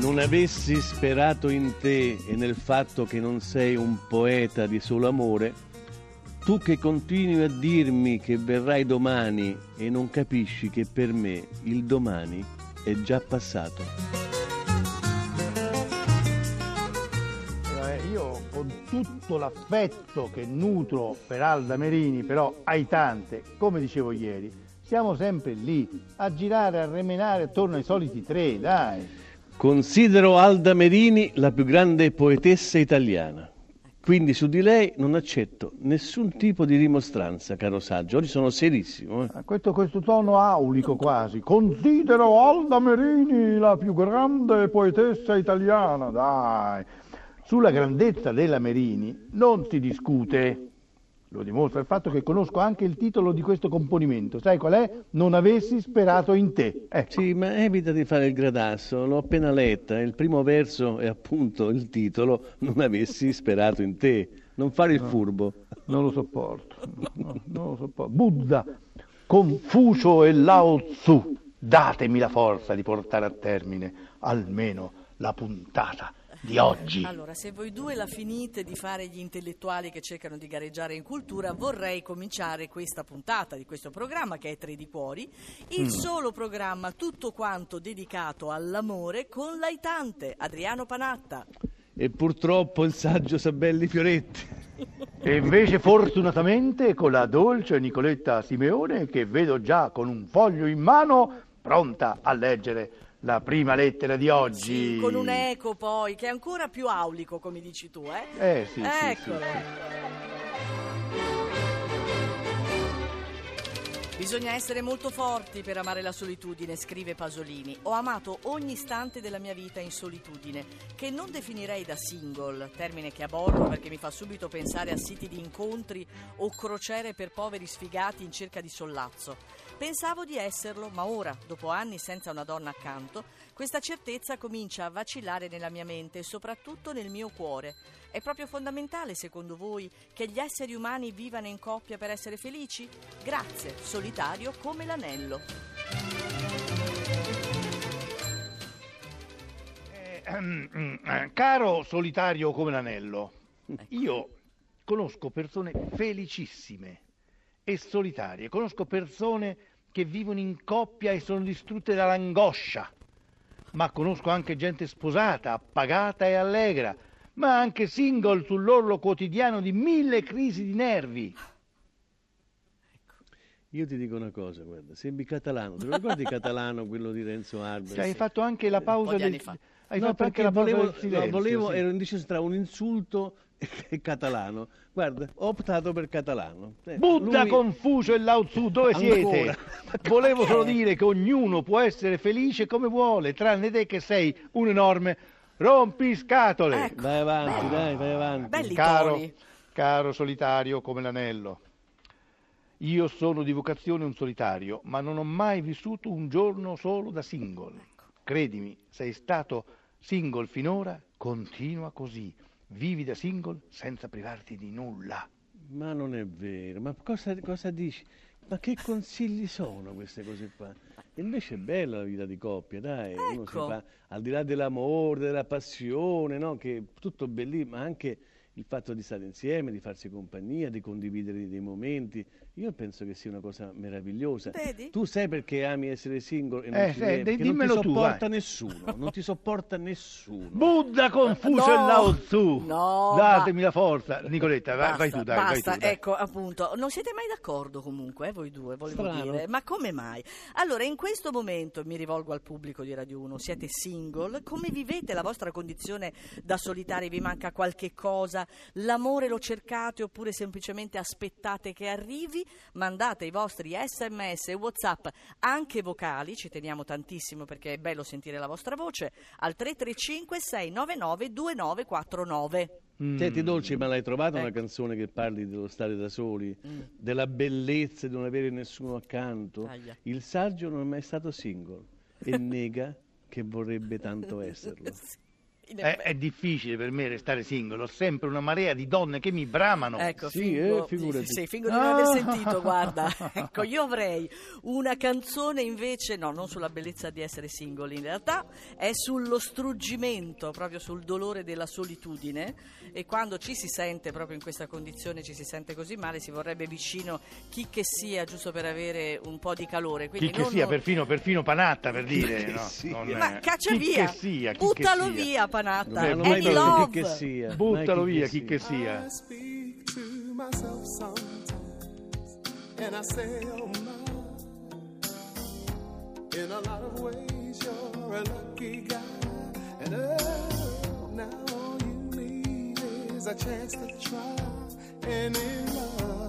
non avessi sperato in te e nel fatto che non sei un poeta di solo amore, tu che continui a dirmi che verrai domani e non capisci che per me il domani è già passato. Eh, Io con tutto l'affetto che nutro per Alda Merini, però hai tante, come dicevo ieri, siamo sempre lì a girare, a remenare attorno ai soliti tre, dai. Considero Alda Merini la più grande poetessa italiana. Quindi su di lei non accetto nessun tipo di rimostranza, caro saggio. Oggi sono serissimo. eh. Ah, Questo, questo tono aulico quasi. Considero Alda Merini la più grande poetessa italiana, dai. Sulla grandezza della Merini non si discute. Lo dimostra il fatto che conosco anche il titolo di questo componimento. Sai qual è? Non avessi sperato in te. Ecco. Sì, ma evita di fare il gradasso, l'ho appena letta. Il primo verso è appunto il titolo Non avessi sperato in te. Non fare il furbo. Non lo sopporto. No, non lo sopporto. Buddha, Confucio e Lao Tzu, datemi la forza di portare a termine almeno la puntata di oggi. Allora, se voi due la finite di fare gli intellettuali che cercano di gareggiare in cultura, vorrei cominciare questa puntata di questo programma che è Tre di Cuori, il Mm. solo programma tutto quanto dedicato all'amore con l'aitante Adriano Panatta. E purtroppo il saggio Sabelli Fioretti. E invece fortunatamente con la dolce Nicoletta Simeone che vedo già con un foglio in mano pronta a leggere la prima lettera di oggi. Sì, con un eco poi, che è ancora più aulico, come dici tu, eh? Eh sì, sì, sì, Eccolo. Bisogna essere molto forti per amare la solitudine, scrive Pasolini. Ho amato ogni istante della mia vita in solitudine, che non definirei da single, termine che aborro perché mi fa subito pensare a siti di incontri o crociere per poveri sfigati in cerca di sollazzo. Pensavo di esserlo, ma ora, dopo anni senza una donna accanto, questa certezza comincia a vacillare nella mia mente e soprattutto nel mio cuore. È proprio fondamentale, secondo voi, che gli esseri umani vivano in coppia per essere felici? Grazie, solitario come l'anello. Eh, ehm, eh, caro solitario come l'anello, io conosco persone felicissime e solitarie, conosco persone che vivono in coppia e sono distrutte dall'angoscia, ma conosco anche gente sposata, appagata e allegra, ma anche single sull'orlo quotidiano di mille crisi di nervi. Io ti dico una cosa, guarda, sembri catalano. Te lo ricordi catalano, quello di Renzo Arbes? Cioè, hai fatto anche la pausa po' di del. Hai no, fatto anche perché la pausa volevo, del silenzio. no, volevo sì. ero indeciso tra un insulto catalano. Guarda, ho optato per catalano. Eh, Buddha, lui- Confucio e Lao Tzu, dove siete? Ancora. Volevo solo dire che ognuno può essere felice come vuole, tranne te che sei un enorme rompiscatole. Ecco. Vai avanti, dai, vai avanti. Belli Caro, toni. caro solitario come l'anello. Io sono di vocazione un solitario, ma non ho mai vissuto un giorno solo da single. Credimi, sei stato single finora, continua così. Vivi da single senza privarti di nulla. Ma non è vero, ma cosa, cosa dici? Ma che consigli sono queste cose qua? E invece è bella la vita di coppia, dai, uno si Ecco. fa, al di là dell'amore, della passione, no? che è tutto bellissimo, ma anche il fatto di stare insieme, di farsi compagnia, di condividere dei momenti, io penso che sia una cosa meravigliosa. Vedi? Tu sai perché ami essere single e non Eh, viene? di- Perché non ti dimmelo tu, sopporta vai. nessuno, non ti sopporta nessuno. Buddha, Confucio No, e Lao Tzu. no, Datemi la forza. Nicoletta, vai, vai Basta, tu, dai, vai basta, tu, dai. ecco appunto, non siete mai d'accordo comunque, eh, voi due, volevo Strano. dire, ma come mai? Allora, in questo momento mi rivolgo al pubblico di Radio 1, siete single, come vivete la vostra condizione da solitari? Vi manca qualche cosa? L'amore lo cercate oppure semplicemente aspettate che arrivi? Mandate i vostri sms e whatsapp, anche vocali, ci teniamo tantissimo perché è bello sentire la vostra voce, al 335 699 2949. Senti Dolce, ma l'hai trovata una Ecco. canzone che parli dello stare da soli, Mm. della bellezza di non avere nessuno accanto? Aia. Il saggio non è mai stato single e nega che vorrebbe tanto esserlo. Sì. È, è difficile per me restare single, ho sempre una marea di donne che mi bramano. Ecco, Sì, fingo, eh, figurati. sì, fingo di non aver sentito, guarda. Ecco, io avrei una canzone invece, no, non sulla bellezza di essere single in realtà, è sullo struggimento, proprio sul dolore della solitudine e quando ci si sente proprio in questa condizione, ci si sente così male, si vorrebbe vicino chi che sia, giusto per avere un po' di calore. Quindi Chi che non- sia, perfino, perfino Panatta per dire, no, sia. non- Ma caccia chi via, che sia, chi buttalo che sia. via Panatta, Non mai detto Love. chi che sia. Buttalo mai via, chi che sia. I speak to myself sometimes, and I say, oh my. In a lot of ways, you're a lucky guy, and oh, now all you need is a chance to try any love.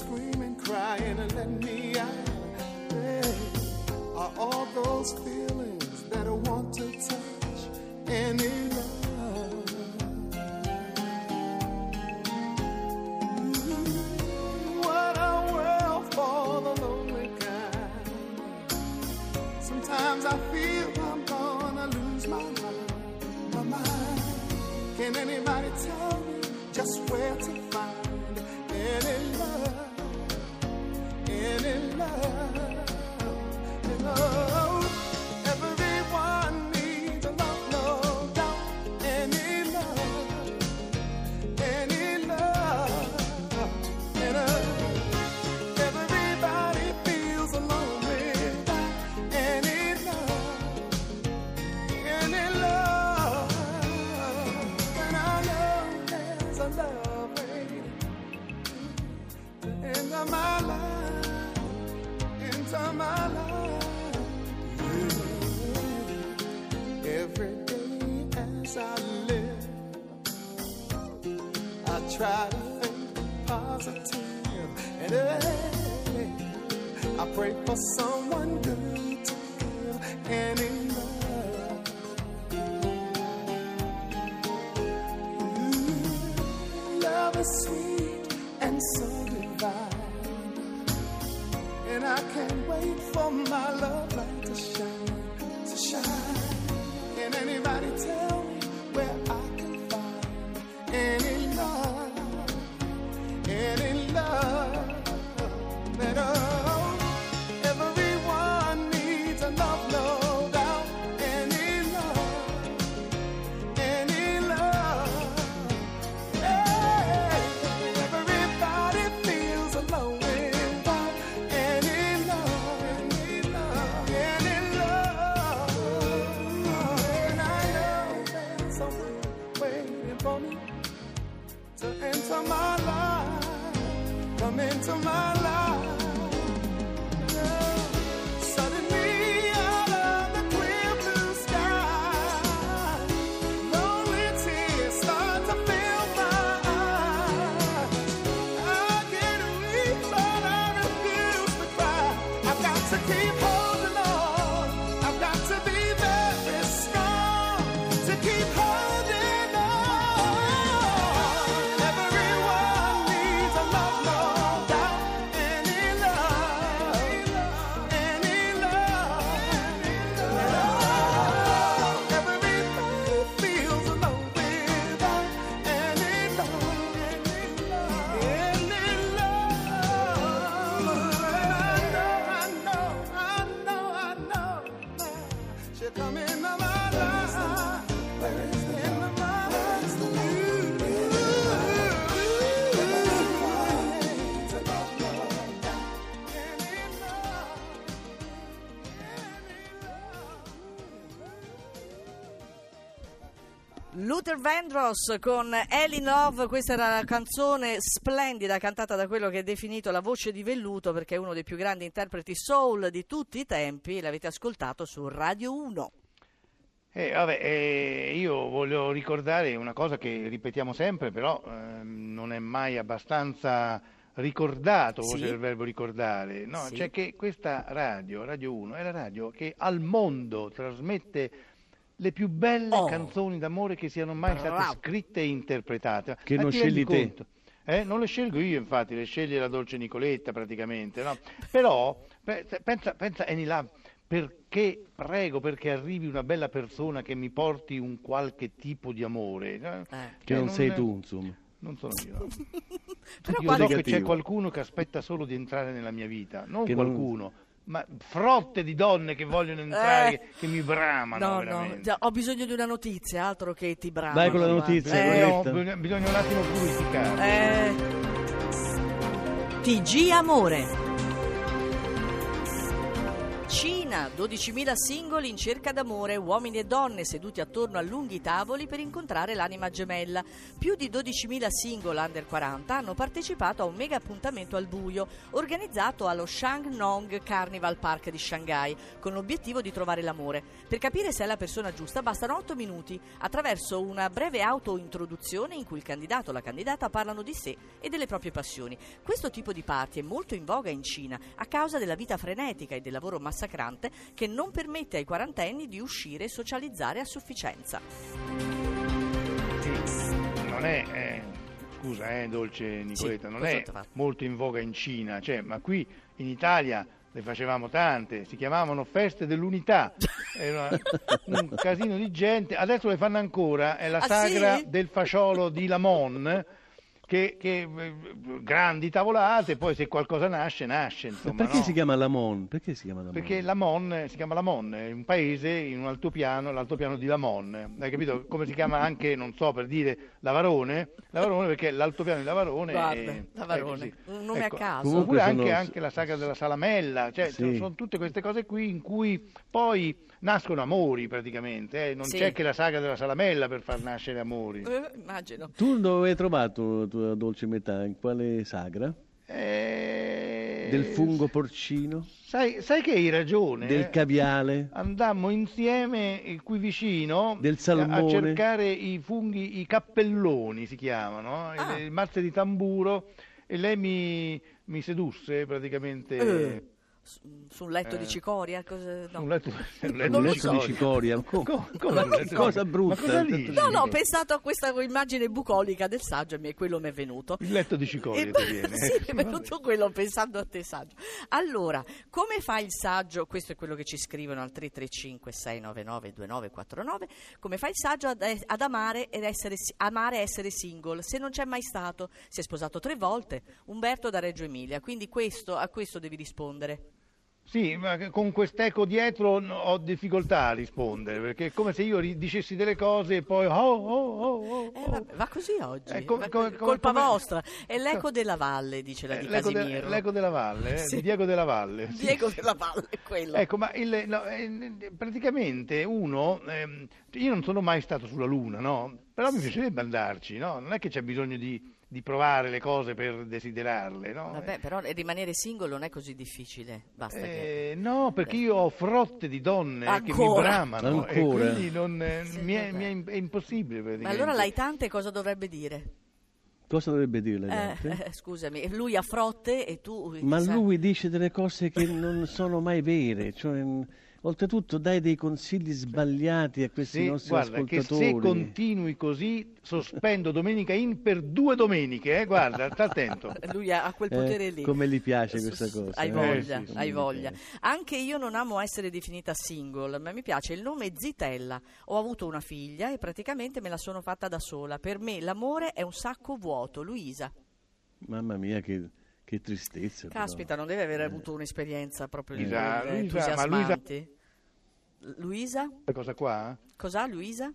Screaming, crying, and let me out. Hey, are all those feelings that I want to touch and love? What a world for the lonely kind. Sometimes I feel I'm gonna lose my mind, my mind. Can anybody tell me just where to find any love, any love, any love? Everyone pray for someone good to give any love. Love is sweet and so divine. And I can't wait for my love light to shine, to shine. Can anybody tell Luther Vandross con Ellie Love, questa era una canzone splendida cantata da quello che è definito la voce di velluto perché è uno dei più grandi interpreti soul di tutti i tempi, l'avete ascoltato su Radio 1. Eh, vabbè, eh, io voglio ricordare una cosa che ripetiamo sempre, però ehm, non è mai abbastanza ricordato, Sì. del verbo ricordare, no? Sì. Cioè che questa radio, Radio 1, è la radio che al mondo trasmette le più belle Oh. canzoni d'amore che siano mai Bravo. state scritte e interpretate. Che Ma non scegli te. conto? Eh, non le scelgo io, infatti, le sceglie la dolce Nicoletta praticamente, no? Però, pe- pensa, pensa Eni là, perché, prego, perché arrivi una bella persona che mi porti un qualche tipo di amore. Eh. Che Cioè, non sei tu, insomma. Non sono io. no. Però Io so che c'è qualcuno che aspetta solo di entrare nella mia vita, non Che non- qualcuno, ma frotte di donne che vogliono entrare, Eh. che, che mi bramano No, no, ho bisogno di una notizia, altro che ti bravo. Vai con la notizia, Eh, no, Nicoletta. bisogna, bisogna un attimo purificare. Eh. TG Amore. 12.000 singoli in cerca d'amore, uomini e donne seduti attorno a lunghi tavoli per incontrare l'anima gemella. Più di 12.000 single under 40 hanno partecipato a un mega appuntamento al buio organizzato allo Shangnong Carnival Park di Shanghai con l'obiettivo di trovare l'amore. Per capire se è la persona giusta bastano 8 minuti attraverso una breve auto-introduzione in cui il candidato o la candidata parlano di sé e delle proprie passioni. Questo tipo di party è molto in voga in Cina a causa della vita frenetica e del lavoro massacrante che non permette ai quarantenni di uscire e socializzare a sufficienza. Sì, non è, eh, scusa, eh, dolce Nicoletta, non cosa è molto in voga in Cina, cioè, ma qui in Italia le facevamo tante, si chiamavano feste dell'unità, era un casino di gente, adesso le fanno ancora, è la Ah, sagra sì? del fasciolo di Lamon. Che, che, eh, grandi tavolate, poi se qualcosa nasce, nasce. Ma Insomma, perché no? si chiama Lamon? Perché si chiama Lamon? Perché Lamon si chiama Lamon, è un paese in un altopiano, l'altopiano di Lamon. Hai capito? Come si chiama anche, non so, per dire Lavarone? Lavarone perché l'altopiano di Lavarone Guarda, è Lavarone, sì. un nome a Ecco, caso. Comunque Oppure anche, sono- anche la saga della Salamella, cioè Sì. sono tutte queste cose qui in cui poi nascono amori praticamente, eh. non Sì. c'è che la saga della Salamella per far nascere amori. Eh, immagino. Tu dove hai trovato la tua dolce metà? In quale sagra? Eh, Del fungo porcino? Sai, sai che hai ragione? Del eh? caviale? Andammo insieme eh, qui vicino Del a- cercare i funghi, i cappelloni si chiamano, Ah. le mazze di tamburo e lei mi, mi sedusse praticamente Eh, su, un letto Eh. di cicoria? Cosa, no. un letto, un letto Non Un letto so. di cicoria? Co- di- cosa Ma brutta! cosa No, no, ho pensato a questa immagine bucolica del saggio e quello mi è venuto. Il letto di cicoria E- ti viene. sì, è venuto quello pensando a te saggio. Allora, come fa il saggio? Questo è quello che ci scrivono al 335 699 2949. Come fa il saggio ad, ad amare ed essere amare e essere single? Se non c'è mai stato, si è sposato tre volte, Umberto da Reggio Emilia. Quindi questo, a questo devi rispondere. Sì, ma con quest'eco dietro ho difficoltà a rispondere, perché è come se io dicessi delle cose e poi oh, oh, oh, oh, Eh, oh. vabbè, va così oggi, Eh, come- come- colpa come- vostra. È l'eco della valle, dice la Eh, di l'eco, de- l'eco della Valle, eh, Sì. di Diego della Valle. sì. Diego della valle, è quello. Ecco, ma il- no, eh, praticamente uno, ehm, io non sono mai stato sulla Luna, no? Però mi piacerebbe andarci, no? Non è che c'è bisogno di, di provare le cose per desiderarle, no? Vabbè, però rimanere single non è così difficile, basta che... Eh, no, perché io ho frotte di donne che mi Ancora? bramano e Ancora? quindi non, eh, Sì, mi, è, mi è im- è impossibile Ma allora l'hai tante cosa dovrebbe dire? Cosa dovrebbe dire la Eh, gente? eh, scusami, lui ha frotte e tu... Ma chissà- lui dice delle cose che non sono mai vere, cioè, oltretutto dai dei consigli sbagliati a questi Sì, nostri guarda, che ascoltatori. se continui così sospendo Domenica In per due domeniche, eh? guarda, sta attento. Lui ha quel Eh, potere lì. come gli piace questa cosa, Hai eh? voglia, Eh, sì, sì, hai voglia. Anche io non amo essere definita single, ma mi piace il nome Zitella. Ho avuto una figlia e praticamente me la sono fatta da sola. Per me l'amore è un sacco vuoto. Luisa. Mamma mia, che, che tristezza. però. Caspita, non deve aver avuto un'esperienza proprio di Luisa, quelle Luisa, Luisa-. Luisa? Cosa qua? Cos'ha Luisa?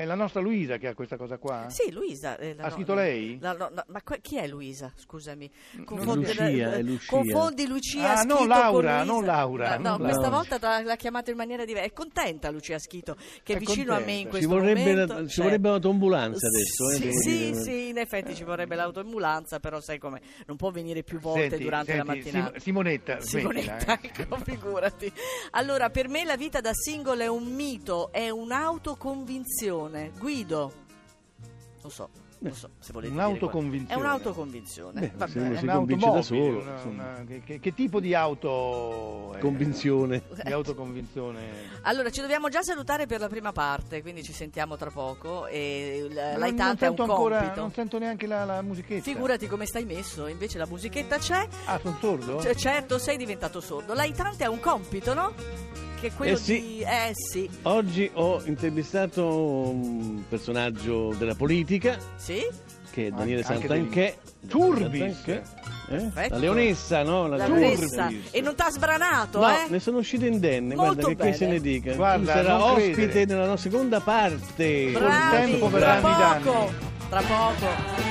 È la nostra Luisa che ha questa cosa qua? Sì, Luisa. eh, la Ha no- scritto lei? la- no- no, ma que- chi è Luisa? Scusami. Lucia, eh, è Lucia. Confondi Lucia Ah, Schito non Laura, con Luisa. non Laura, No, no, non questa Laura. volta l'ha, chiamata in maniera diversa. È contenta Lucia Schito che è È vicino a me in contenta. questo Ci vorrebbe, momento. la- ci Cioè, vorrebbe un'autoambulanza adesso. eh, Sì, devo sì, dire. sì, in effetti ci vorrebbe l'autoambulanza, però sai come non può venire più volte Senti, durante la senti, mattinata. Sim- Simonetta, Simonetta, smettila, eh. ecco, figurati. Allora, per me la vita da single è un mito, è un'autoconvinzione. Guido. Lo so. Non so se volete dire Un'autoconvinzione. È un'autoconvinzione. Beh, Va se uno È si convince da solo, una- una- che, che- che tipo di auto è? Convinzione. Di autoconvinzione. Allora, ci dobbiamo già salutare per la prima parte, quindi ci sentiamo tra poco. E l- Ma non- non sento ancora, compito. non sento neanche la, la musichetta. Figurati come stai messo, invece la musichetta c'è. Ah, sono sordo? C- certo, sei diventato sordo. L'aitante ha un compito, no? Che è quello Eh sì. di. Eh sì. Oggi ho intervistato un personaggio della politica Sì? che è Daniele Anche Santanchè. Turbis. Eh? La leonessa, no? La leonessa. Vanessa. E non t'ha sbranato, No, eh? ne sono uscito indenne, Molto guarda che, bene. che se ne dica. Guarda, tu sarà ospite credere. nella nostra seconda parte. Bravi, tempo tra i danni. poco. Tra poco.